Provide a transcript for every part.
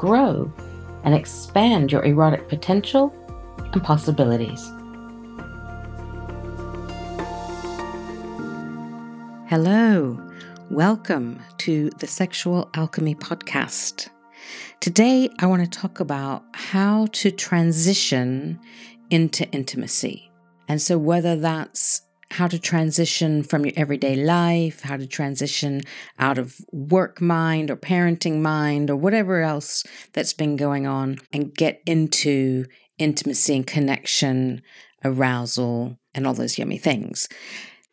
grow, and expand your erotic potential and possibilities. Hello, welcome to the Sexual Alchemy Podcast. Today, I want to talk about how to transition into intimacy. And so, whether that's how to transition from your everyday life, how to transition out of work mind or parenting mind or whatever else that's been going on and get into intimacy and connection, arousal, and all those yummy things.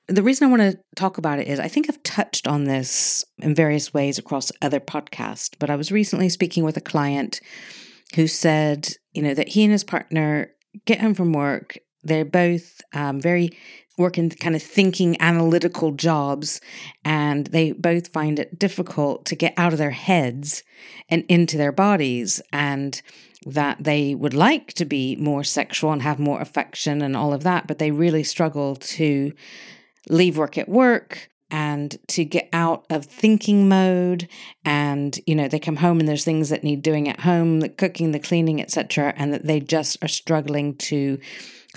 The reason I want to talk about it is I think I've touched on this in various ways across other podcasts, but I was recently speaking with a client who said, you know, that he and his partner get home from work. They're both um, very working kind of thinking analytical jobs and they both find it difficult to get out of their heads and into their bodies and that they would like to be more sexual and have more affection and all of that but they really struggle to leave work at work and to get out of thinking mode. And you know they come home and there's things that need doing at home the cooking the cleaning etc and that they just are struggling to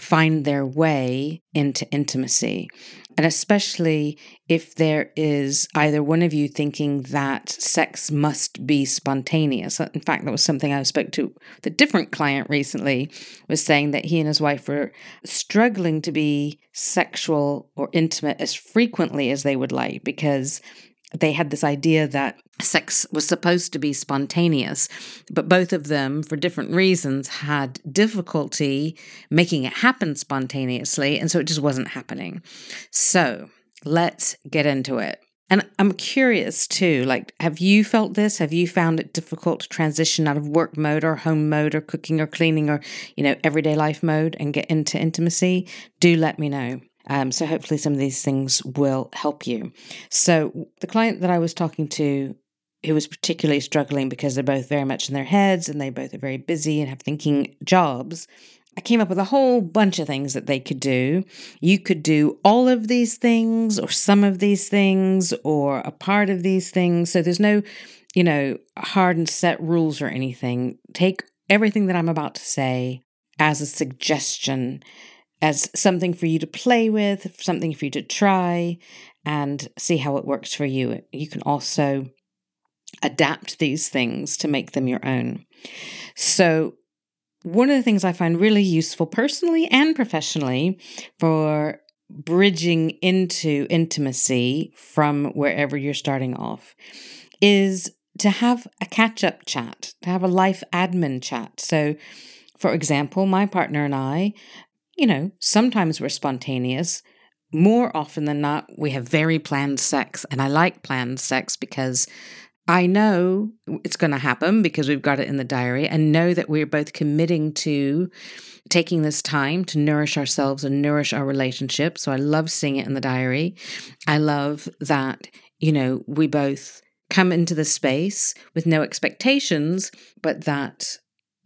find their way into intimacy. And especially if there is either one of you thinking that sex must be spontaneous. Uh, in fact, that was something I spoke to the different client recently was saying that he and his wife were struggling to be sexual or intimate as frequently as they would like because they had this idea that sex was supposed to be spontaneous, but both of them, for different reasons, had difficulty making it happen spontaneously. And so it just wasn't happening. So let's get into it. And I'm curious too, like, have you felt this? Have you found it difficult to transition out of work mode or home mode or cooking or cleaning or, you know, everyday life mode and get into intimacy? Do let me know. Um, so hopefully some of these things will help you. So the client that I was talking to who was particularly struggling because they're both very much in their heads and they both are very busy and have thinking jobs. I came up with a whole bunch of things that they could do. You could do all of these things or some of these things or a part of these things. So there's no, you know, hard and set rules or anything. Take everything that I'm about to say as a suggestion as something for you to play with, something for you to try and see how it works for you. You can also adapt these things to make them your own. So, one of the things I find really useful personally and professionally for bridging into intimacy from wherever you're starting off is to have a catch up chat, to have a life admin chat. So, for example, my partner and I you know, sometimes we're spontaneous. More often than not, we have very planned sex. And I like planned sex because I know it's going to happen because we've got it in the diary and know that we're both committing to taking this time to nourish ourselves and nourish our relationship. So I love seeing it in the diary. I love that, you know, we both come into the space with no expectations, but that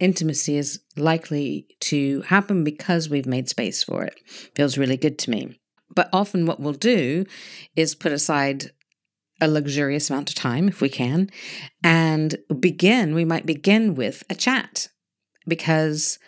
intimacy is likely to happen because we've made space for it. Feels really good to me. But often, what we'll do is put aside a luxurious amount of time, if we can, and begin. We might begin with a chat because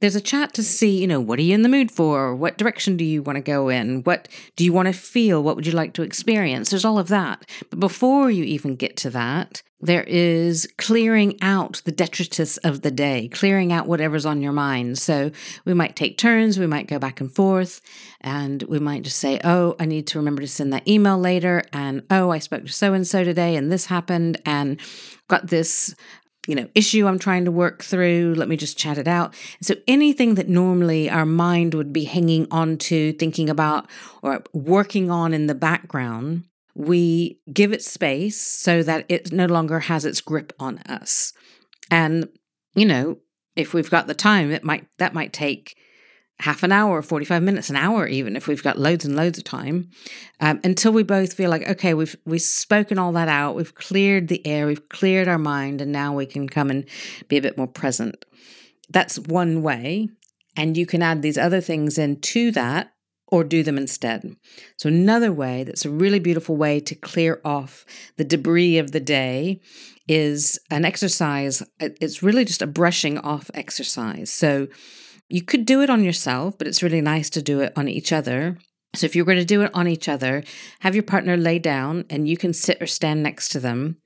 there's a chat to see, you know, what are you in the mood for? What direction do you want to go in? What do you want to feel? What would you like to experience? There's all of that. But before you even get to that, there is clearing out the detritus of the day, clearing out whatever's on your mind. So we might take turns, we might go back and forth, and we might just say, Oh, I need to remember to send that email later. And oh, I spoke to so and so today, and this happened, and got this you know, issue I'm trying to work through. Let me just chat it out. So anything that normally our mind would be hanging on to, thinking about, or working on in the background, we give it space so that it no longer has its grip on us. And you know, if we've got the time, it might that might take half an hour, 45 minutes, an hour, even if we've got loads and loads of time, um, until we both feel like, okay, we've we've spoken all that out, we've cleared the air, we've cleared our mind, and now we can come and be a bit more present. That's one way. And you can add these other things into that or do them instead. So, another way that's a really beautiful way to clear off the debris of the day is an exercise. It's really just a brushing off exercise. So, you could do it on yourself, but it's really nice to do it on each other. So, if you're going to do it on each other, have your partner lay down and you can sit or stand next to them.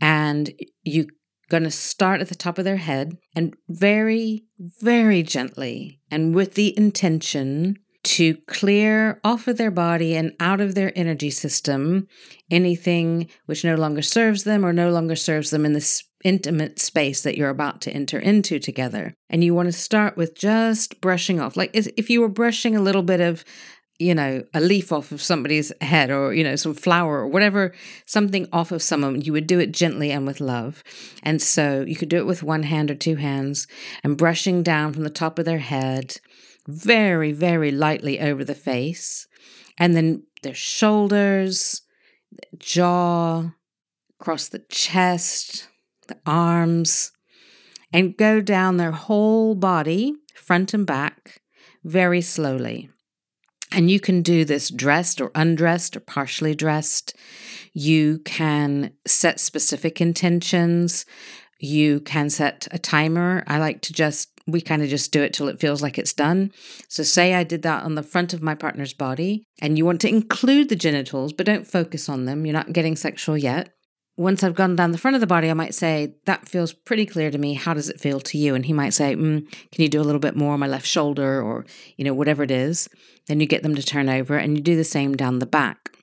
And you're going to start at the top of their head and very, very gently and with the intention to clear off of their body and out of their energy system anything which no longer serves them or no longer serves them in this intimate space that you're about to enter into together. And you want to start with just brushing off, like if you were brushing a little bit of you know, a leaf off of somebody's head or, you know, some flower or whatever, something off of someone, you would do it gently and with love. And so you could do it with one hand or two hands and brushing down from the top of their head very, very lightly over the face, and then their shoulders, jaw, across the chest, the arms, and go down their whole body, front and back, very slowly. And you can do this dressed or undressed or partially dressed. You can set specific intentions. You can set a timer. I like to just we kind of just do it till it feels like it's done. So, say I did that on the front of my partner's body, and you want to include the genitals, but don't focus on them. You're not getting sexual yet. Once I've gone down the front of the body, I might say, That feels pretty clear to me. How does it feel to you? And he might say, mm, Can you do a little bit more on my left shoulder or, you know, whatever it is? Then you get them to turn over and you do the same down the back.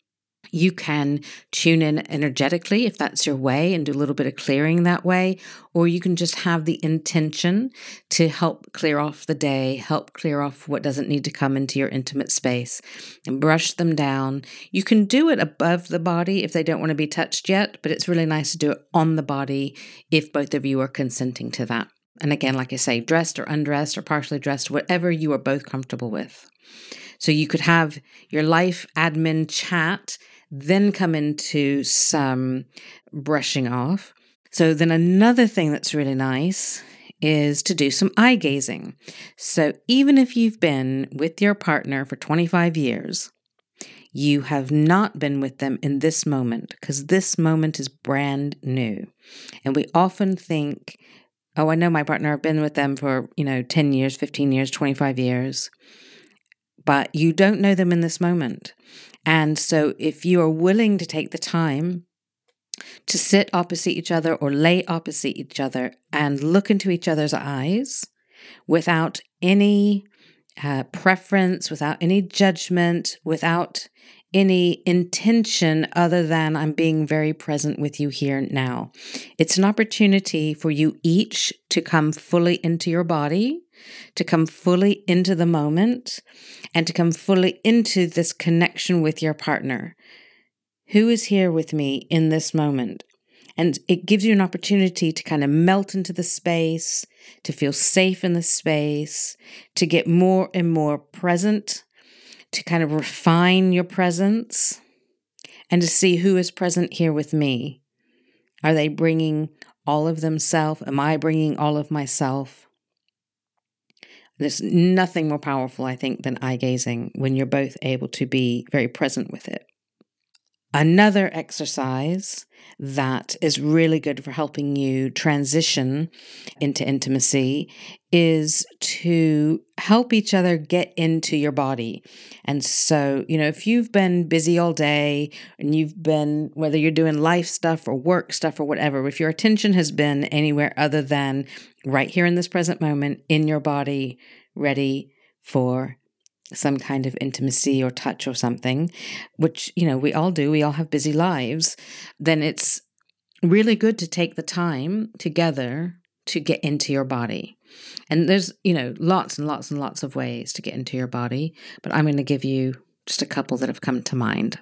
You can tune in energetically if that's your way and do a little bit of clearing that way, or you can just have the intention to help clear off the day, help clear off what doesn't need to come into your intimate space and brush them down. You can do it above the body if they don't want to be touched yet, but it's really nice to do it on the body if both of you are consenting to that. And again, like I say, dressed or undressed or partially dressed, whatever you are both comfortable with. So you could have your life admin chat then come into some brushing off. So, then another thing that's really nice is to do some eye gazing. So, even if you've been with your partner for 25 years, you have not been with them in this moment because this moment is brand new. And we often think, oh, I know my partner, I've been with them for, you know, 10 years, 15 years, 25 years. But you don't know them in this moment. And so, if you are willing to take the time to sit opposite each other or lay opposite each other and look into each other's eyes without any uh, preference, without any judgment, without any intention other than I'm being very present with you here now. It's an opportunity for you each to come fully into your body to come fully into the moment and to come fully into this connection with your partner. Who is here with me in this moment? And it gives you an opportunity to kind of melt into the space, to feel safe in the space, to get more and more present, to kind of refine your presence, and to see who is present here with me. Are they bringing all of themselves? Am I bringing all of myself? There's nothing more powerful, I think, than eye gazing when you're both able to be very present with it. Another exercise that is really good for helping you transition into intimacy is to help each other get into your body. And so, you know, if you've been busy all day and you've been, whether you're doing life stuff or work stuff or whatever, if your attention has been anywhere other than right here in this present moment in your body, ready for some kind of intimacy or touch or something, which, you know, we all do, we all have busy lives, then it's really good to take the time together to get into your body. And there's, you know, lots and lots and lots of ways to get into your body, but I'm going to give you just a couple that have come to mind.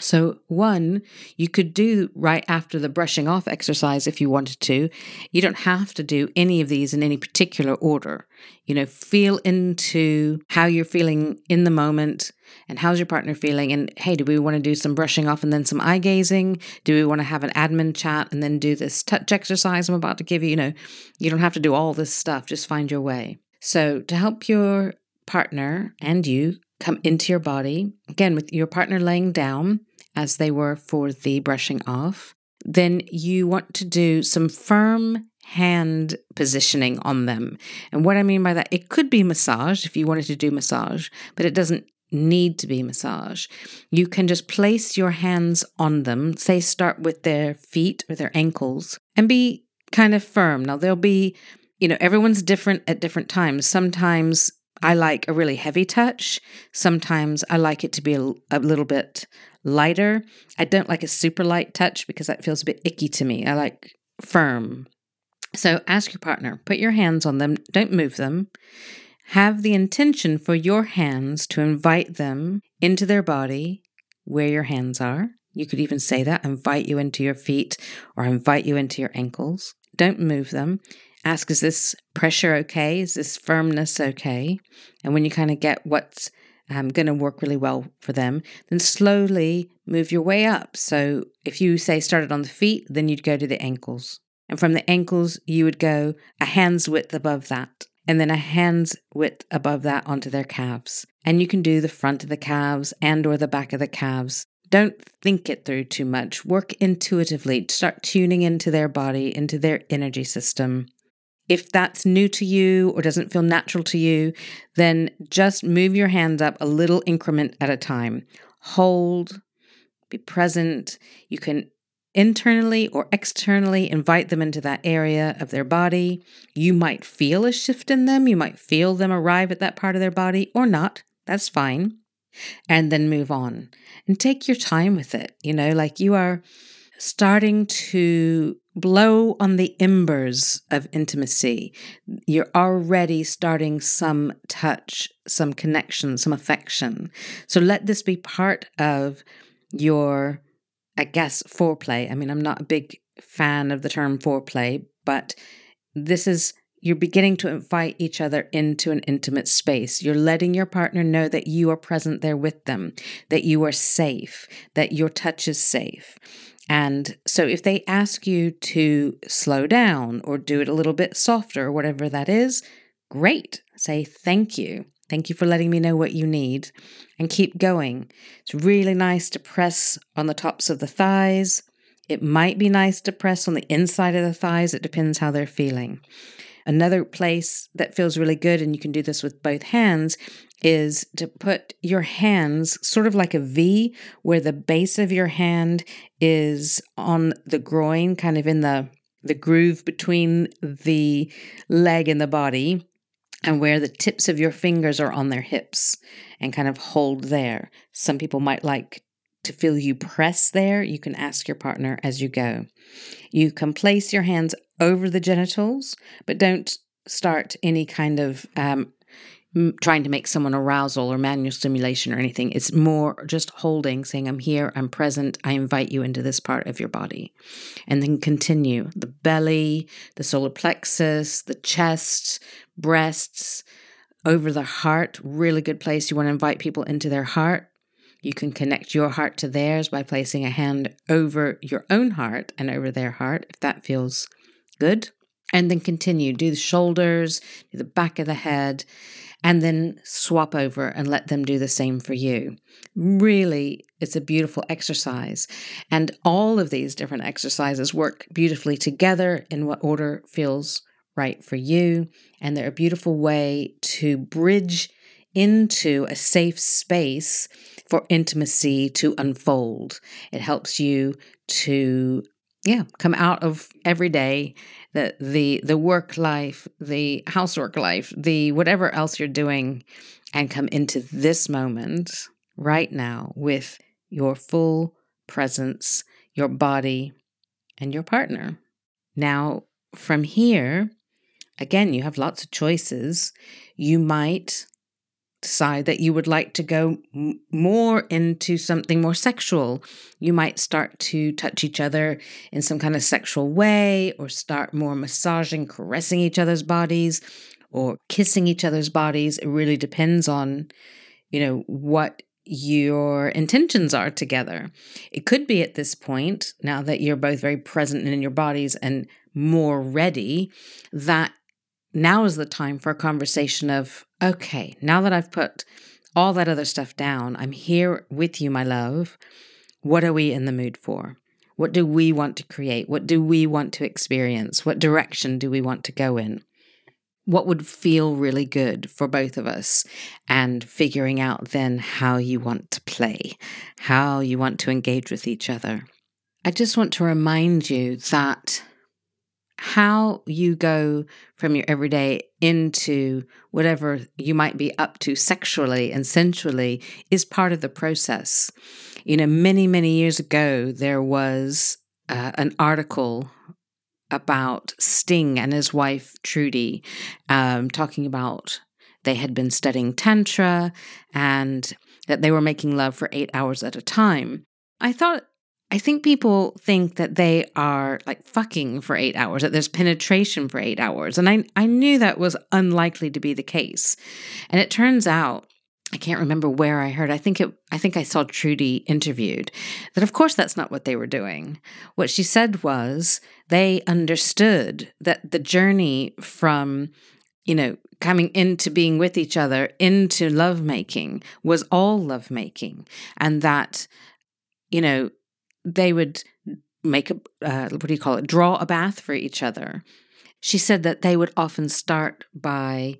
So, one, you could do right after the brushing off exercise if you wanted to. You don't have to do any of these in any particular order. You know, feel into how you're feeling in the moment and how's your partner feeling. And hey, do we want to do some brushing off and then some eye gazing? Do we want to have an admin chat and then do this touch exercise I'm about to give you? You know, you don't have to do all this stuff, just find your way. So, to help your partner and you come into your body, again, with your partner laying down as they were for the brushing off. Then you want to do some firm hand positioning on them. And what I mean by that, it could be massage if you wanted to do massage, but it doesn't need to be massage. You can just place your hands on them, say, start with their feet or their ankles, and be kind of firm. Now, there'll be, you know, everyone's different at different times. Sometimes I like a really heavy touch. Sometimes I like it to be a, a, little bit lighter. I don't like a super light touch because that feels a bit icky to me. I like firm. So ask your partner, put your hands on them, don't move them. Have the intention for your hands to invite them into their body where your hands are. You could even say that, invite you into your feet or invite you into your ankles. Don't move them ask, is this pressure okay? Is this firmness okay? And when you kind of get what's um, going to work really well for them, then slowly move your way up. So if you say started on the feet, then you'd go to the ankles. And from the ankles, you would go a hand's width above that, and then a hand's width above that onto their calves. And you can do the front of the calves and or the back of the calves. Don't think it through too much. Work intuitively. Start tuning into their body, into their energy system. If that's new to you or doesn't feel natural to you, then just move your hands up a little increment at a time. Hold, be present. You can internally or externally invite them into that area of their body. You might feel a shift in them. You might feel them arrive at that part of their body or not. That's fine. And then move on and take your time with it. You know, like you are starting to blow on the embers of intimacy. You're already starting some touch, some connection, some affection. So let this be part of your, I guess, foreplay. I mean, I'm not a big fan of the term foreplay, but this is you're beginning to invite each other into an intimate space. You're letting your partner know that you are present there with them, that you are safe, that your touch is safe. And so if they ask you to slow down or do it a little bit softer or whatever that is, great. Say thank you. Thank you for letting me know what you need and keep going. It's really nice to press on the tops of the thighs. It might be nice to press on the inside of the thighs. It depends how they're feeling. Another place that feels really good, and you can do this with both hands, is to put your hands sort of like a V, where the base of your hand is on the groin, kind of in the the groove between the leg and the body, and where the tips of your fingers are on their hips and kind of hold there. Some people might like to feel you press there. You can ask your partner as you go. You can place your hands over the genitals, but don't start any kind of um, trying to make someone arousal or manual stimulation or anything. It's more just holding, saying, I'm here, I'm present, I invite you into this part of your body. And then continue the belly, the solar plexus, the chest, breasts, over the heart. Really good place. You want to invite people into their heart. You can connect your heart to theirs by placing a hand over your own heart and over their heart if that feels good. And then continue. Do the shoulders, do the back of the head, and then swap over and let them do the same for you. Really, it's a beautiful exercise. And all of these different exercises work beautifully together in what order feels right for you. And they're a beautiful way to bridge into a safe space for intimacy to unfold. It helps you to yeah, come out of every day the the the work life, the housework life, the whatever else you're doing and come into this moment right now with your full presence, your body and your partner. Now, from here, again, you have lots of choices. You might decide that you would like to go m- more into something more sexual. You might start to touch each other in some kind of sexual way, or start more massaging, caressing each other's bodies, or kissing each other's bodies. It really depends on, you know, what your intentions are together. It could be at this point, now that you're both very present in your bodies and more ready, that now is the time for a conversation of, okay, now that I've put all that other stuff down, I'm here with you, my love. What are we in the mood for? What do we want to create? What do we want to experience? What direction do we want to go in? What would feel really good for both of us? And figuring out then how you want to play, how you want to engage with each other. I just want to remind you that how you go from your everyday into whatever you might be up to sexually and sensually is part of the process. You know, many, many years ago, there was uh, an article about Sting and his wife, Trudie, um, talking about they had been studying Tantra and that they were making love for eight hours at a time. I thought I think people think that they are like fucking for eight hours, that there's penetration for eight hours. And I, I knew that was unlikely to be the case. And it turns out, I can't remember where I heard. I think it I think I saw Trudie interviewed that of course that's not what they were doing. What she said was they understood that the journey from you know, coming into being with each other, into lovemaking, was all lovemaking. And that, you know, they would make a uh, what do you call it draw a bath for each other. She said that they would often start by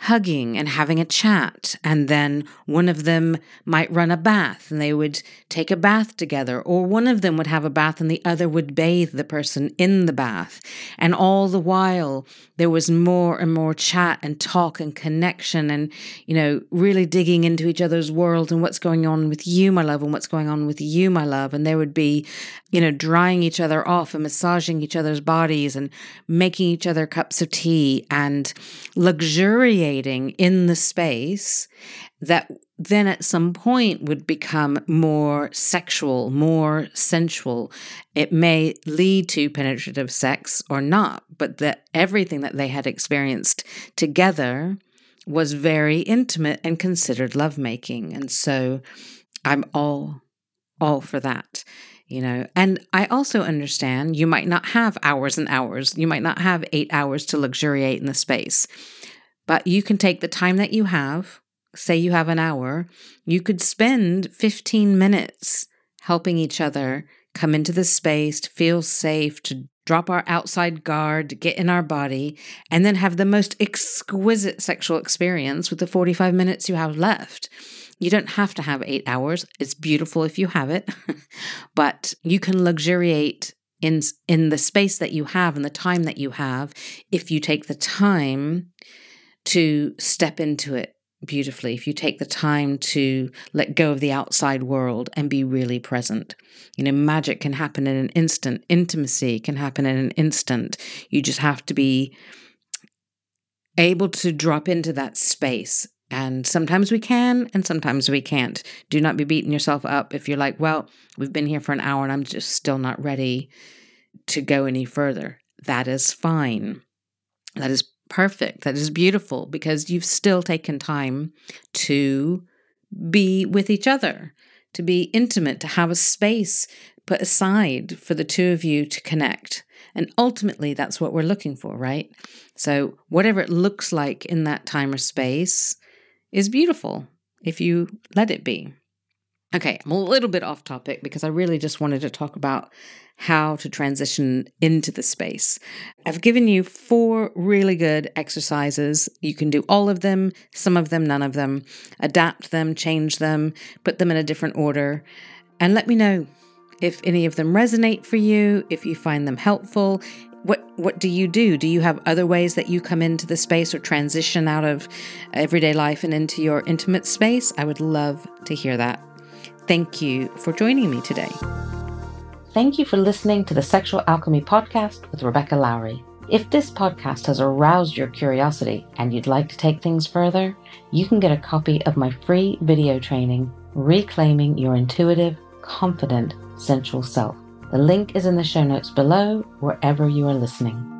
hugging and having a chat. And then one of them might run a bath and they would take a bath together, or one of them would have a bath and the other would bathe the person in the bath. And all the while, there was more and more chat and talk and connection and, you know, really digging into each other's world and what's going on with you, my love, and what's going on with you, my love. And there would be, you know, drying each other off and massaging each other's bodies and making each other cups of tea and luxuriating in the space that then at some point would become more sexual, more sensual. It may lead to penetrative sex or not, but that everything that they had experienced together was very intimate and considered lovemaking. And so I'm all all for that you know and i also understand you might not have hours and hours you might not have 8 hours to luxuriate in the space but you can take the time that you have, say you have an hour, you could spend 15 minutes helping each other come into the space, to feel safe, to drop our outside guard, to get in our body, and then have the most exquisite sexual experience with the 45 minutes you have left. You don't have to have eight hours. It's beautiful if you have it, but you can luxuriate in in the space that you have and the time that you have if you take the time to step into it beautifully if you take the time to let go of the outside world and be really present. You know, magic can happen in an instant, intimacy can happen in an instant. You just have to be able to drop into that space. And sometimes we can, and sometimes we can't. Do not be beating yourself up if you're like, well, we've been here for an hour and I'm just still not ready to go any further. That is fine. That is perfect. That is beautiful because you've still taken time to be with each other, to be intimate, to have a space put aside for the two of you to connect. And ultimately, that's what we're looking for, right? So, whatever it looks like in that time or space is beautiful if you let it be. Okay, I'm a little bit off topic because I really just wanted to talk about how to transition into the space. I've given you four really good exercises. You can do all of them, some of them, none of them, adapt them, change them, put them in a different order, and let me know if any of them resonate for you, if you find them helpful. What what do you do? Do you have other ways that you come into the space or transition out of everyday life and into your intimate space? I would love to hear that. Thank you for joining me today. Thank you for listening to the Sexual Alchemy Podcast with Rebecca Lowrie. If this podcast has aroused your curiosity and you'd like to take things further, you can get a copy of my free video training, Reclaiming Your Intuitive, Confident, Sensual Self. The link is in the show notes below, wherever you are listening.